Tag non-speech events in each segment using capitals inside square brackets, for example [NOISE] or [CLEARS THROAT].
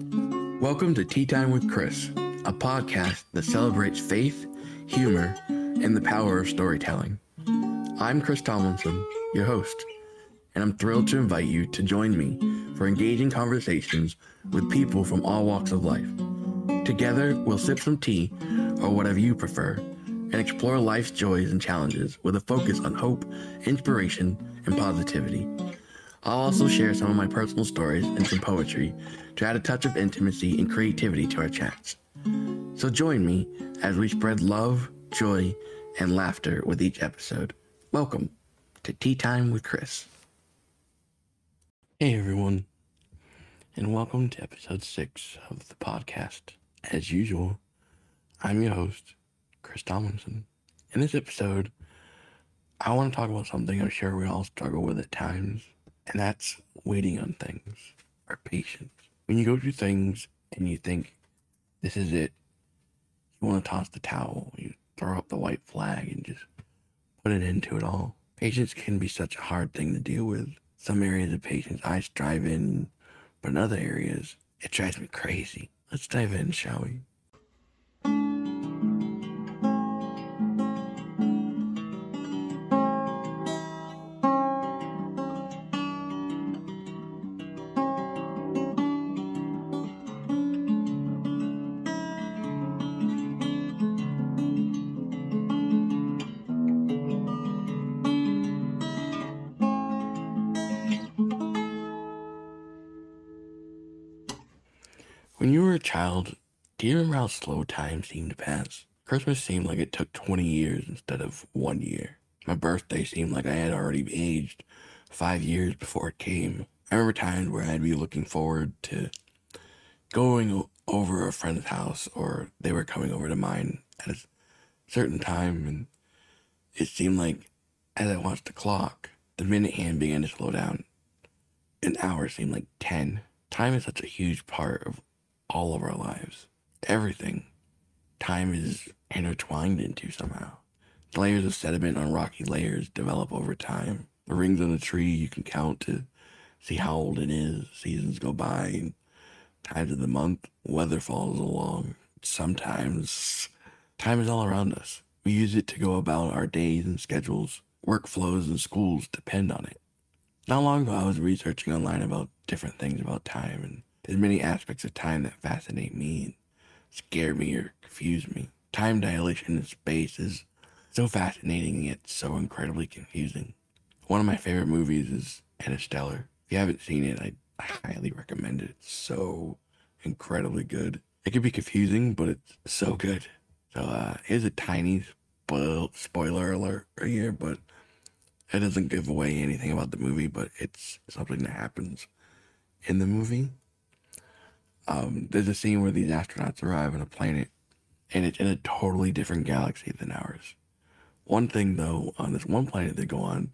Welcome to Tea Time with Chris, a podcast that celebrates faith, humor, and the power of storytelling. I'm Chris Tomlinson, your host, and I'm thrilled to invite you to join me for engaging conversations with people from all walks of life. Together, we'll sip some tea, or whatever you prefer, and explore life's joys and challenges with a focus on hope, inspiration, and positivity. I'll also share some of my personal stories and some poetry to add a touch of intimacy and creativity to our chats. So join me as we spread love, joy, and laughter with each episode. Welcome to Tea Time with Chris. Hey everyone, and welcome to episode six of the podcast. As usual, I'm your host, Chris Tomlinson. In this episode, I want to talk about something I'm sure we all struggle with at times, and that's waiting on things or patience. When you go through things and you think this is it, you want to toss the towel, you throw up the white flag and just put an end to it all. Patience can be such a hard thing to deal with. Some areas of patience I strive in, but in other areas, it drives me crazy. Let's dive in, shall we? When you were a child, do you remember how slow time seemed to pass? Christmas seemed like it took 20 years instead of one year. My birthday seemed like I had already aged five years before it came. I remember times where I'd be looking forward to going over a friend's house or they were coming over to mine at a certain time and it seemed like as I watched the clock, the minute hand began to slow down. An hour seemed like 10. Time is such a huge part of all of our lives. Everything. Time is intertwined into somehow. The layers of sediment on rocky layers develop over time. The rings on a tree you can count to see how old it is. Seasons go by, times of the month, weather follows along. Sometimes time is all around us. We use it to go about our days and schedules. Workflows and schools depend on it. Not long ago, I was researching online about different things about time, and there's many aspects of time that fascinate me and scare me or confuse me. Time dilation in space is so fascinating yet so incredibly confusing. One of my favorite movies is Interstellar. If you haven't seen it, I, I highly recommend it. It's so incredibly good. It can be confusing, but it's so good. So uh, here's a tiny spoil- spoiler alert right here, but it doesn't give away anything about the movie, but it's something that happens in the movie. Um, there's a scene where these astronauts arrive on a planet, and it's in a totally different galaxy than ours. One thing though, on this one planet they go on,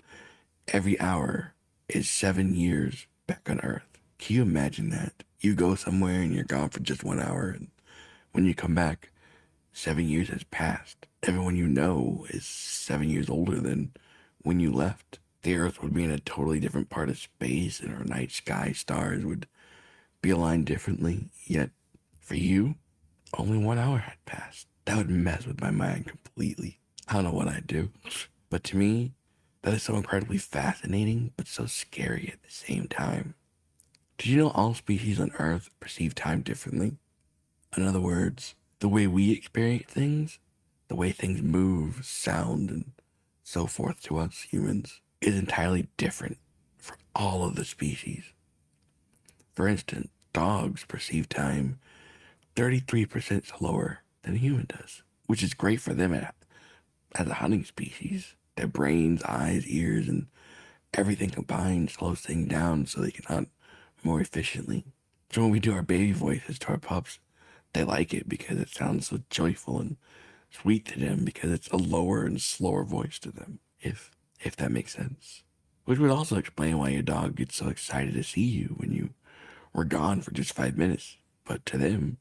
every hour is seven years back on Earth. Can you imagine that? You go somewhere and you're gone for just one hour, and when you come back, seven years has passed. Everyone you know is seven years older than when you left. The Earth would be in a totally different part of space, and our night sky stars would be aligned differently. Yet, for you, only one hour had passed. That would mess with my mind completely. I don't know what I'd do. But to me, that is so incredibly fascinating, but so scary at the same time. Did you know all species on Earth perceive time differently? In other words, the way we experience things, the way things move, sound, and so forth to us humans, is entirely different from all of the species. For instance, dogs perceive time 33% slower than a human does, which is great for them as a hunting species. Their brains, eyes, ears, and everything combined slows things down so they can hunt more efficiently. So when we do our baby voices to our pups, they like it because it sounds so joyful and sweet to them because it's a lower and slower voice to them, if if that makes sense. Which would also explain why your dog gets so excited to see you when you were gone for just five minutes. But to them,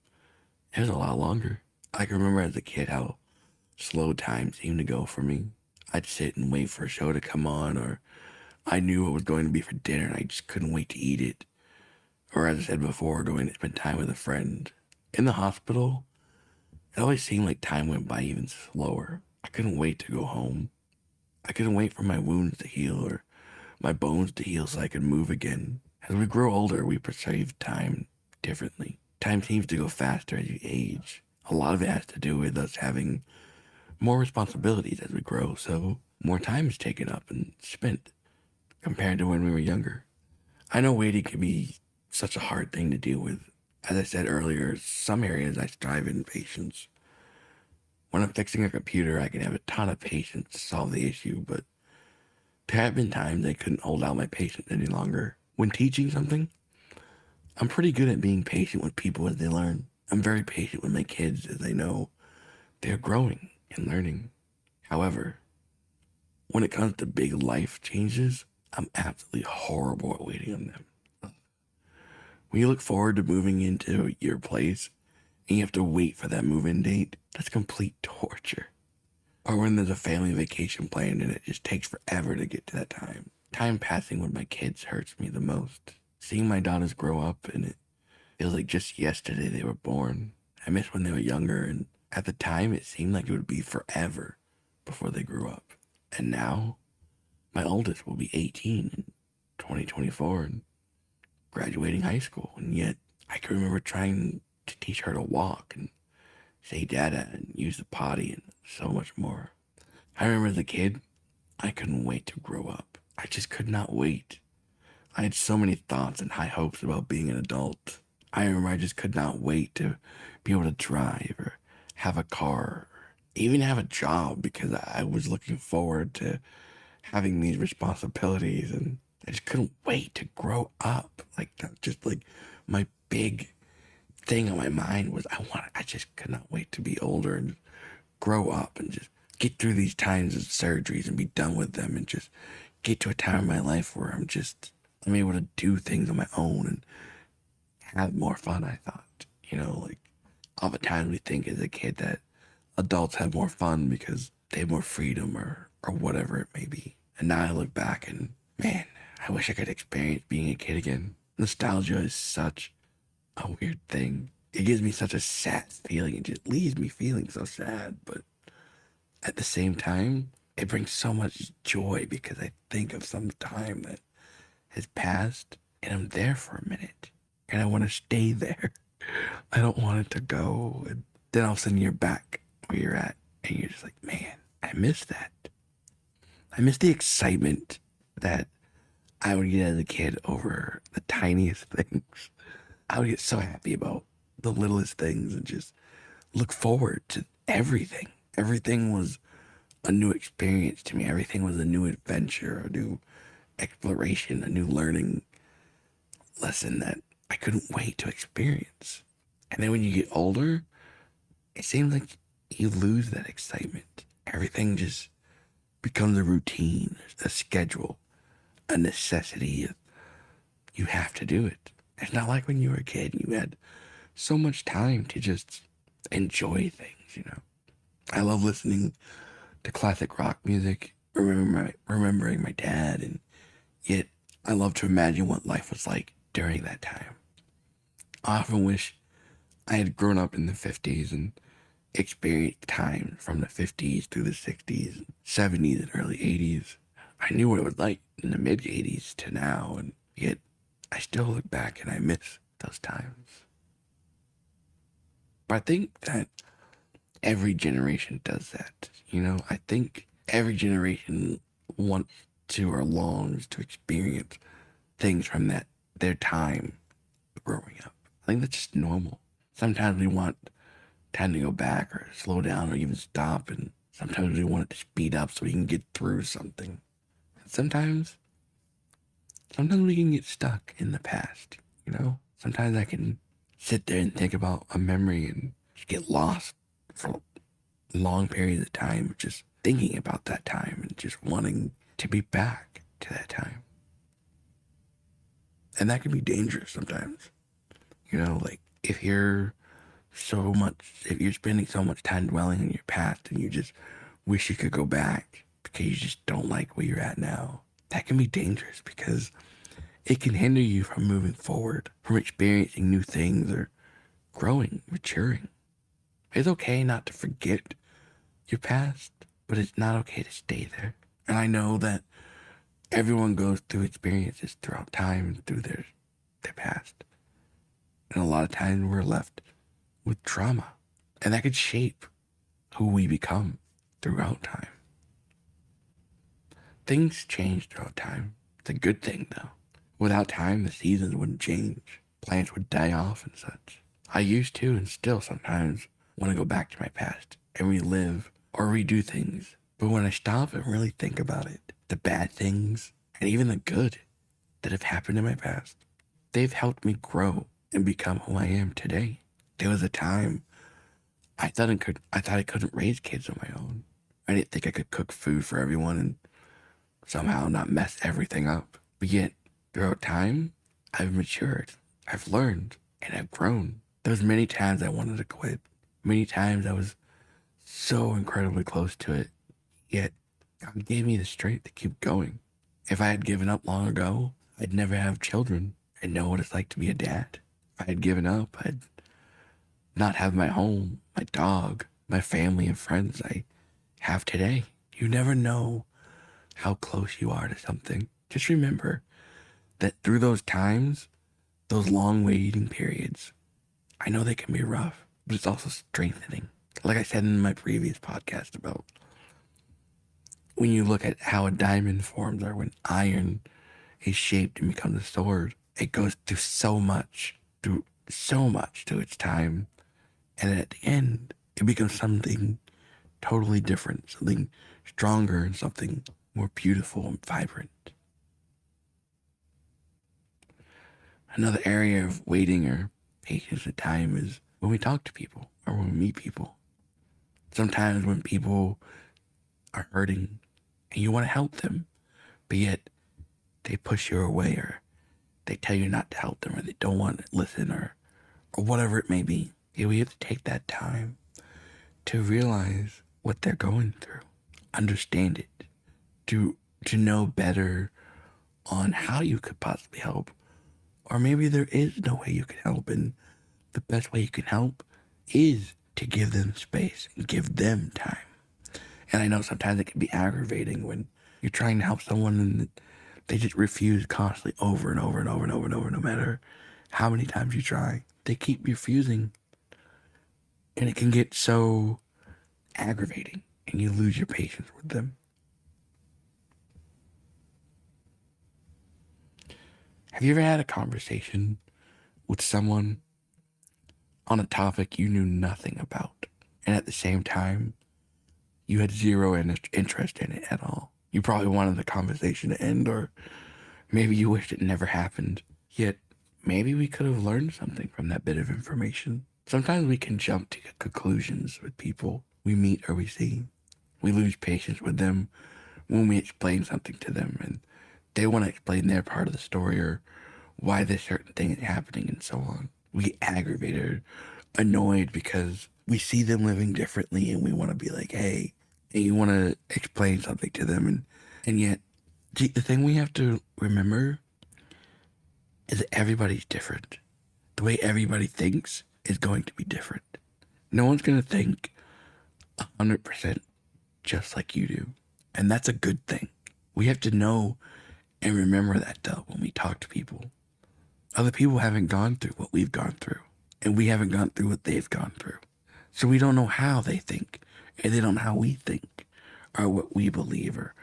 it was a lot longer. I can remember as a kid how slow time seemed to go for me. I'd sit and wait for a show to come on, or I knew what was going to be for dinner and I just couldn't wait to eat it. or as I said before, going to spend time with a friend. In the hospital, it always seemed like time went by even slower. I couldn't wait to go home. I couldn't wait for my wounds to heal or my bones to heal so I could move again. As we grow older, we perceive time differently. Time seems to go faster as you age. A lot of it has to do with us having more responsibilities as we grow, so more time is taken up and spent compared to when we were younger. I know waiting can be such a hard thing to deal with. As I said earlier, some areas I strive in patience. When I'm fixing a computer, I can have a ton of patience to solve the issue, but there have been times I couldn't hold out my patience any longer. When teaching something, I'm pretty good at being patient with people as they learn. I'm very patient with my kids as they know they're growing and learning. However, when it comes to big life changes, I'm absolutely horrible at waiting on them. When you look forward to moving into your place and you have to wait for that move in date, that's complete torture. Or when there's a family vacation planned and it just takes forever to get to that time. Time passing with my kids hurts me the most. Seeing my daughters grow up and it feels like just yesterday they were born. I miss when they were younger and at the time it seemed like it would be forever before they grew up. And now my oldest will be 18 in 2024 and graduating high school. And yet I can remember trying to teach her to walk and say dada and use the potty and so much more. I remember as a kid, I couldn't wait to grow up. I just could not wait. I had so many thoughts and high hopes about being an adult. I remember I just could not wait to be able to drive or have a car, or even have a job because I was looking forward to having these responsibilities and I just couldn't wait to grow up. Like that just like my big thing on my mind was I want I just could not wait to be older and grow up and just get through these times of surgeries and be done with them and just get to a time in my life where I'm just I'm able to do things on my own and have more fun, I thought. You know, like all the times we think as a kid that adults have more fun because they have more freedom or or whatever it may be. And now I look back and man, I wish I could experience being a kid again. Nostalgia is such a weird thing. It gives me such a sad feeling. It just leaves me feeling so sad. But at the same time, it brings so much joy because I think of some time that has passed and I'm there for a minute and I want to stay there. [LAUGHS] I don't want it to go. And then all of a sudden you're back where you're at and you're just like, man, I miss that. I miss the excitement that I would get as a kid over the tiniest [LAUGHS] things. I would get so happy about the littlest things and just look forward to everything. Everything was a new experience to me. Everything was a new adventure, a new exploration, a new learning lesson that I couldn't wait to experience. And then when you get older, it seems like you lose that excitement. Everything just becomes a routine, a schedule, a necessity. You have to do it. It's not like when you were a kid, you had so much time to just enjoy things, you know. I love listening to classic rock music, remember remembering my dad, and yet I love to imagine what life was like during that time. I often wish I had grown up in the 50s and experienced time from the 50s through the 60s, 70s, and early 80s. I knew what it was like in the mid 80s to now, and yet I still look back and I miss those times. But I think that every generation does that. You know, I think every generation wants to or longs to experience things from that their time growing up. I think that's just normal. Sometimes we want time to go back or slow down or even stop. And sometimes we want it to speed up so we can get through something. And sometimes, sometimes we can get stuck in the past, you know? Sometimes I can sit there and think about a memory and get lost for long periods of time, just thinking about that time and just wanting to be back to that time. And that can be dangerous sometimes. You know, like if you're so much, if you're spending so much time dwelling on your past and you just wish you could go back because you just don't like where you're at now, that can be dangerous because it can hinder you from moving forward, from experiencing new things or growing, maturing. It's okay not to forget your past, but it's not okay to stay there. And I know that everyone goes through experiences throughout time and through their their past. And a lot of times we're left with trauma. And that could shape who we become throughout time. Things change throughout time. It's a good thing though. Without time, the seasons wouldn't change. Plants would die off and such. I used to and still sometimes want to go back to my past and relive or redo things. But when I stop and really think about it, the bad things and even the good that have happened in my past, they've helped me grow and become who I am today. There was a time I thought I could I thought I couldn't raise kids on my own. I didn't think I could cook food for everyone and somehow not mess everything up. But yet, throughout time, I've matured, I've learned, and I've grown. There was many times I wanted to quit. Many times I was so incredibly close to it. Yet God gave me the strength to keep going. If I had given up long ago, I'd never have children and know what it's like to be a dad. If I had given up, I'd not have my home, my dog, my family and friends I have today. You never know how close you are to something. Just remember that through those times, those long waiting periods, I know they can be rough, but it's also strengthening. Like I said in my previous podcast about when you look at how a diamond forms or when iron is shaped and becomes a sword, it goes through so much, through so much to its time. And at the end, it becomes something totally different, something stronger and something more beautiful and vibrant. Another area of waiting or patience and time is when we talk to people or when we meet people. Sometimes when people are hurting and you want to help them, but yet they push you away or they tell you not to help them or they don't want to listen or or whatever it may be. Yeah, we have to take that time to realize what they're going through, understand it, to to know better on how you could possibly help. Or maybe there is no way you can help and the best way you can help is to give them space and give them time. And I know sometimes it can be aggravating when you're trying to help someone and they just refuse constantly over and over and over and over and over, no matter how many times you try. They keep refusing. And it can get so aggravating and you lose your patience with them. Have you ever had a conversation with someone on a topic you knew nothing about, and at the same time, you had zero interest in it at all? You probably wanted the conversation to end, or maybe you wished it never happened. Yet, maybe we could have learned something from that bit of information. Sometimes we can jump to conclusions with people we meet or we see. We lose patience with them when we explain something to them, and they want to explain their part of the story or why this certain thing is happening and so on. We get aggravated, annoyed because we see them living differently and we want to be like, hey, and you want to explain something to them. And, and yet, the thing we have to remember is that everybody's different. The way everybody thinks is going to be different. No one's going to think 100% just like you do. And that's a good thing. We have to know and remember that though when we talk to people. Other people haven't gone through what we've gone through, and we haven't gone through what they've gone through. So we don't know how they think, and they don't know how we think, or what we believe, or,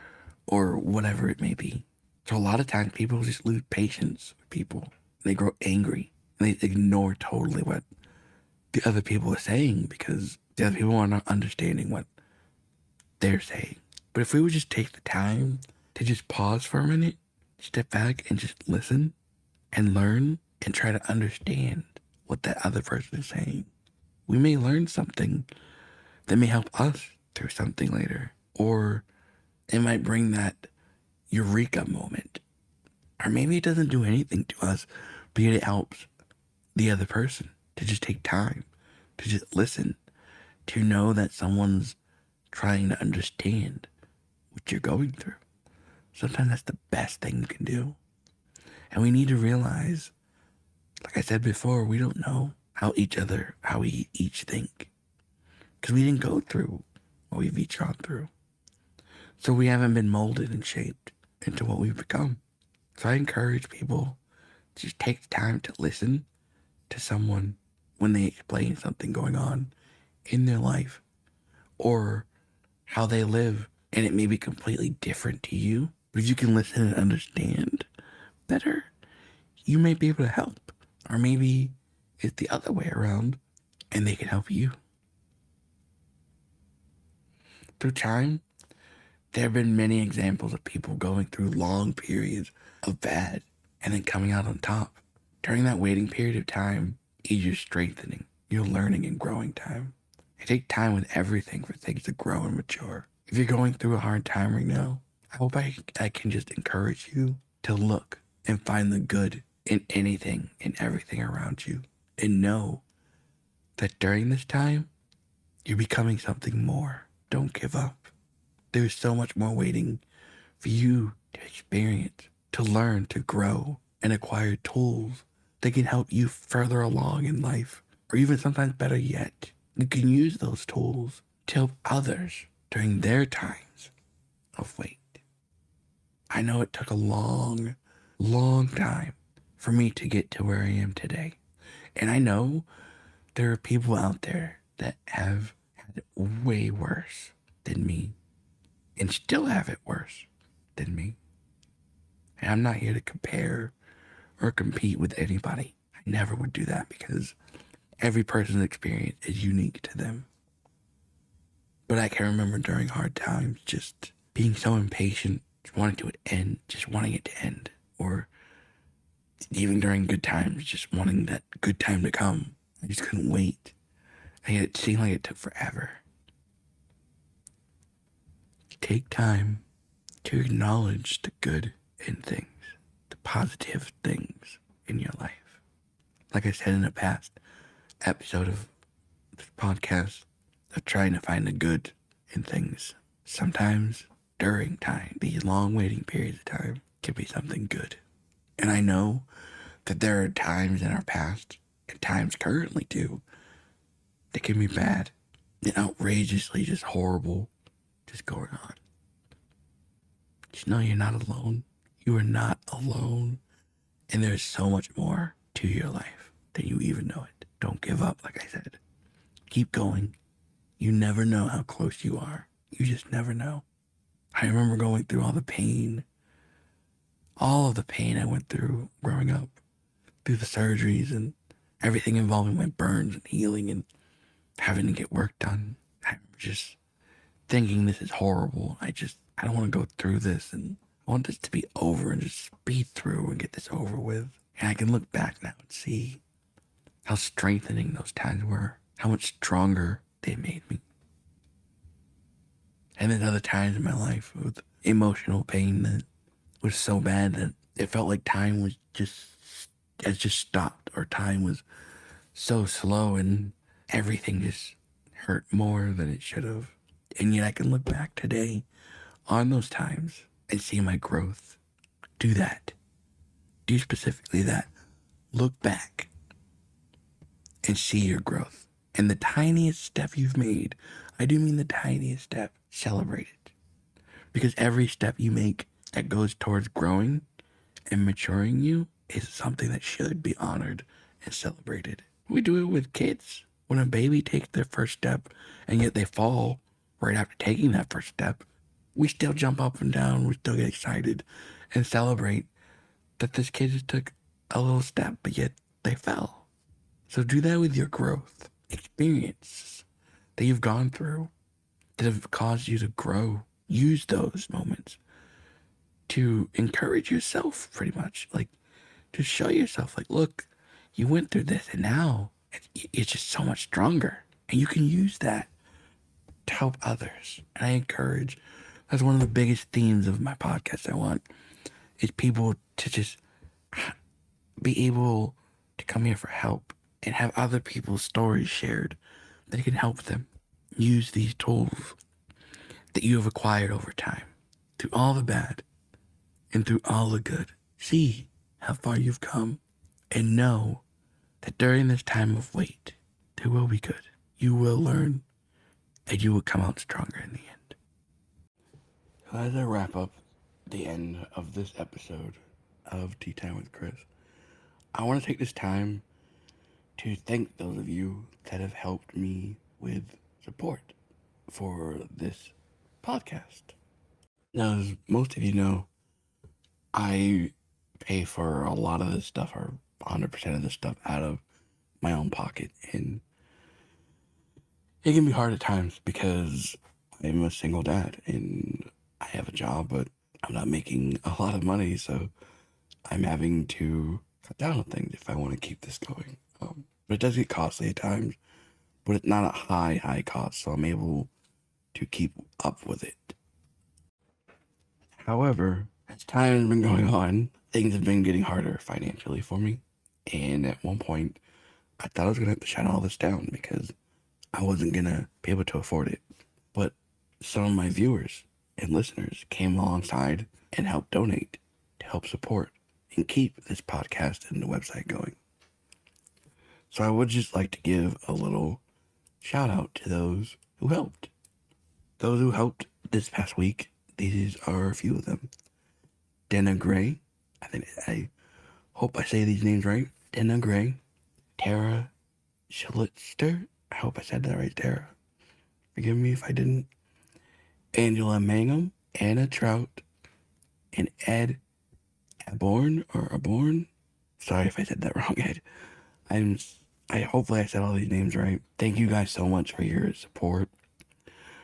or whatever it may be. So a lot of times people just lose patience with people. They grow angry, and they ignore totally what the other people are saying because the other people are not understanding what they're saying. But if we would just take the time to just pause for a minute step back and just listen and learn and try to understand what that other person is saying. We may learn something that may help us through something later, or it might bring that eureka moment. Or maybe it doesn't do anything to us, but it helps the other person to just take time, to just listen, to know that someone's trying to understand what you're going through. Sometimes that's the best thing you can do. And we need to realize, like I said before, we don't know how each other, how we each think. Because we didn't go through what we've each gone through. So we haven't been molded and shaped into what we've become. So I encourage people to just take the time to listen to someone when they explain something going on in their life or how they live and it may be completely different to you. But if you can listen and understand better, you may be able to help. Or maybe it's the other way around and they can help you. Through time, there have been many examples of people going through long periods of bad and then coming out on top. During that waiting period of time is your strengthening, your learning and growing time. It takes time with everything for things to grow and mature. If you're going through a hard time right now, I hope I, I can just encourage you to look and find the good in anything and everything around you. And know that during this time, you're becoming something more. Don't give up. There's so much more waiting for you to experience, to learn, to grow, and acquire tools that can help you further along in life. Or even sometimes better yet, you can use those tools to help others during their times of wait. I know it took a long, long time for me to get to where I am today. And I know there are people out there that have had it way worse than me and still have it worse than me. And I'm not here to compare or compete with anybody. I never would do that because every person's experience is unique to them. But I can remember during hard times just being so impatient, just wanting to end, just wanting it to end. Or even during good times, just wanting that good time to come. I just couldn't wait. And yet it seemed like it took forever. Take time to acknowledge the good in things, the positive things in your life. Like I said in a past episode of this podcast, of trying to find the good in things. Sometimes during time, these long waiting periods of time can be something good. And I know that there are times in our past, and times currently too, that can be bad and outrageously just horrible just going on. Just know you're not alone. You are not alone. And there's so much more to your life than you even know it. Don't give up, like I said. Keep going. You never know how close you are. You just never know. I remember going through all the pain, all of the pain I went through growing up, through the surgeries and everything involving my burns and healing and having to get work done. I'm just thinking this is horrible. I just, I don't want to go through this and I want this to be over and just speed through and get this over with. And I can look back now and see how strengthening those times were, how much stronger they made me. And then other times in my life with emotional pain that was so bad that it felt like time was just has just stopped or time was so slow and everything just hurt more than it should have. And yet I can look back today on those times and see my growth. Do that. Do specifically that. Look back and see your growth. And the tiniest step you've made, I do mean the tiniest step, celebrate it. Because every step you make that goes towards growing and maturing you is something that should be honored and celebrated. We do it with kids. When a baby takes their first step and yet they fall right after taking that first step, we still jump up and down, we still get excited and celebrate that this kid just took a little step, but yet they fell. So do that with your growth, experience that you've gone through that have caused you to grow. Use those moments to encourage yourself, pretty much. Like, to show yourself, like, look, you went through this and now it's just so much stronger. And you can use that to help others. And I encourage, that's one of the biggest themes of my podcast. I want is people to just [CLEARS THROAT] be able to come here for help and have other people's stories shared that can help them use these tools that you have acquired over time through all the bad and through all the good. See how far you've come and know that during this time of wait, there will be good. You will learn and you will come out stronger in the end. So as I wrap up the end of this episode of Tea Time with Chris, I want to take this time to thank those of you that have helped me with support for this podcast. Now, as most of you know, I pay for a lot of this stuff, or 100% of this stuff, out of my own pocket. And it can be hard at times because I'm a single dad and I have a job, but I'm not making a lot of money. So I'm having to cut down on things if I want to keep this going. Um, but it does get costly at times, but it's not a high, high cost. So I'm able to keep up with it. However, as time has been going on, things have been getting harder financially for me. And at one point, I thought I was going to have to shut all this down because I wasn't going to be able to afford it. But some of my viewers and listeners came alongside and helped donate to help support and keep this podcast and the website going. So I would just like to give a little shout out to those who helped. Those who helped this past week, these are a few of them. Denna Gray, I think I hope I say these names right. Denna Gray, Tara Schlitzter, I hope I said that right, Tara. Forgive me if I didn't. Angela Mangum, Anna Trout, and Ed Aborn or Aborn. Sorry if I said that [LAUGHS] wrong, Ed. I'm I hopefully I said all these names right. Thank you guys so much for your support.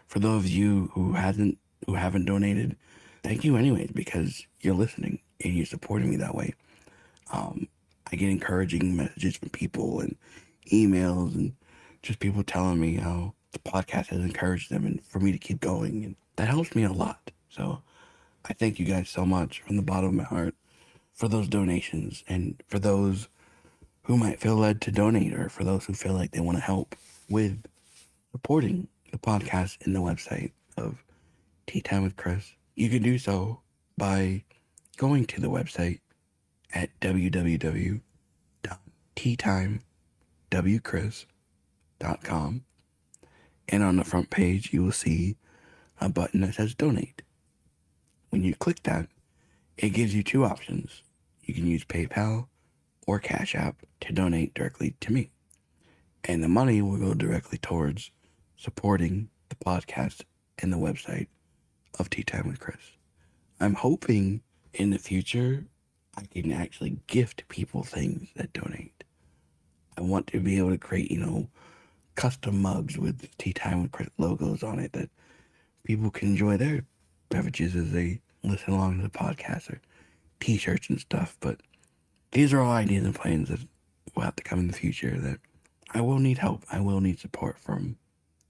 For those of you who hasn't who haven't donated, thank you anyways because you're listening and you're supporting me that way. Um, I get encouraging messages from people and emails and just people telling me how the podcast has encouraged them and for me to keep going and that helps me a lot. So I thank you guys so much from the bottom of my heart for those donations and for those who might feel led to donate or for those who feel like they want to help with supporting the podcast and the website of Tea Time with Chris. You can do so by going to the website at www.teatimewchris.com and on the front page you will see a button that says donate. When you click that, it gives you two options. You can use PayPal or Cash App to donate directly to me. And the money will go directly towards supporting the podcast and the website of Tea Time with Chris. I'm hoping in the future I can actually gift people things that donate. I want to be able to create, you know, custom mugs with Tea Time with Chris logos on it that people can enjoy their beverages as they listen along to the podcast or t-shirts and stuff. But these are all ideas and plans that will have to come in the future that I will need help. I will need support from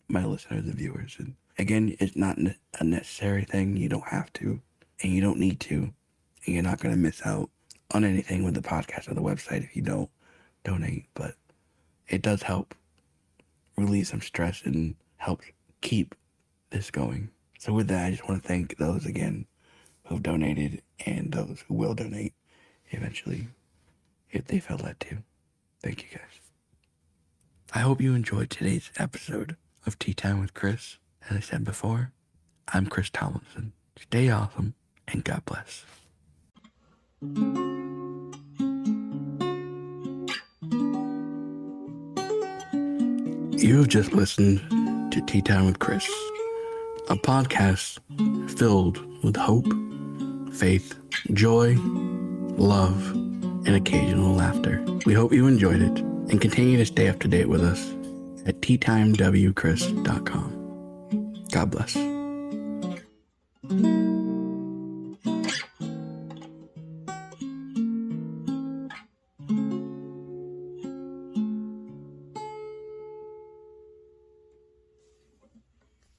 my listeners and viewers. And again, it's not a necessary thing. You don't have to, and you don't need to, and you're not going to miss out on anything with the podcast or the website if you don't donate. But it does help relieve some stress and help keep this going. So with that, I just want to thank those again who've donated and those who will donate eventually if they felt led to. Thank you guys. I hope you enjoyed today's episode of Tea Time with Chris. As I said before, I'm Chris Tomlinson. Stay awesome and God bless. You have just listened to Tea Time with Chris, a podcast filled with hope, faith, joy, love, and occasional laughter. We hope you enjoyed it and continue to stay up to date with us at teatimewchris.com. God bless.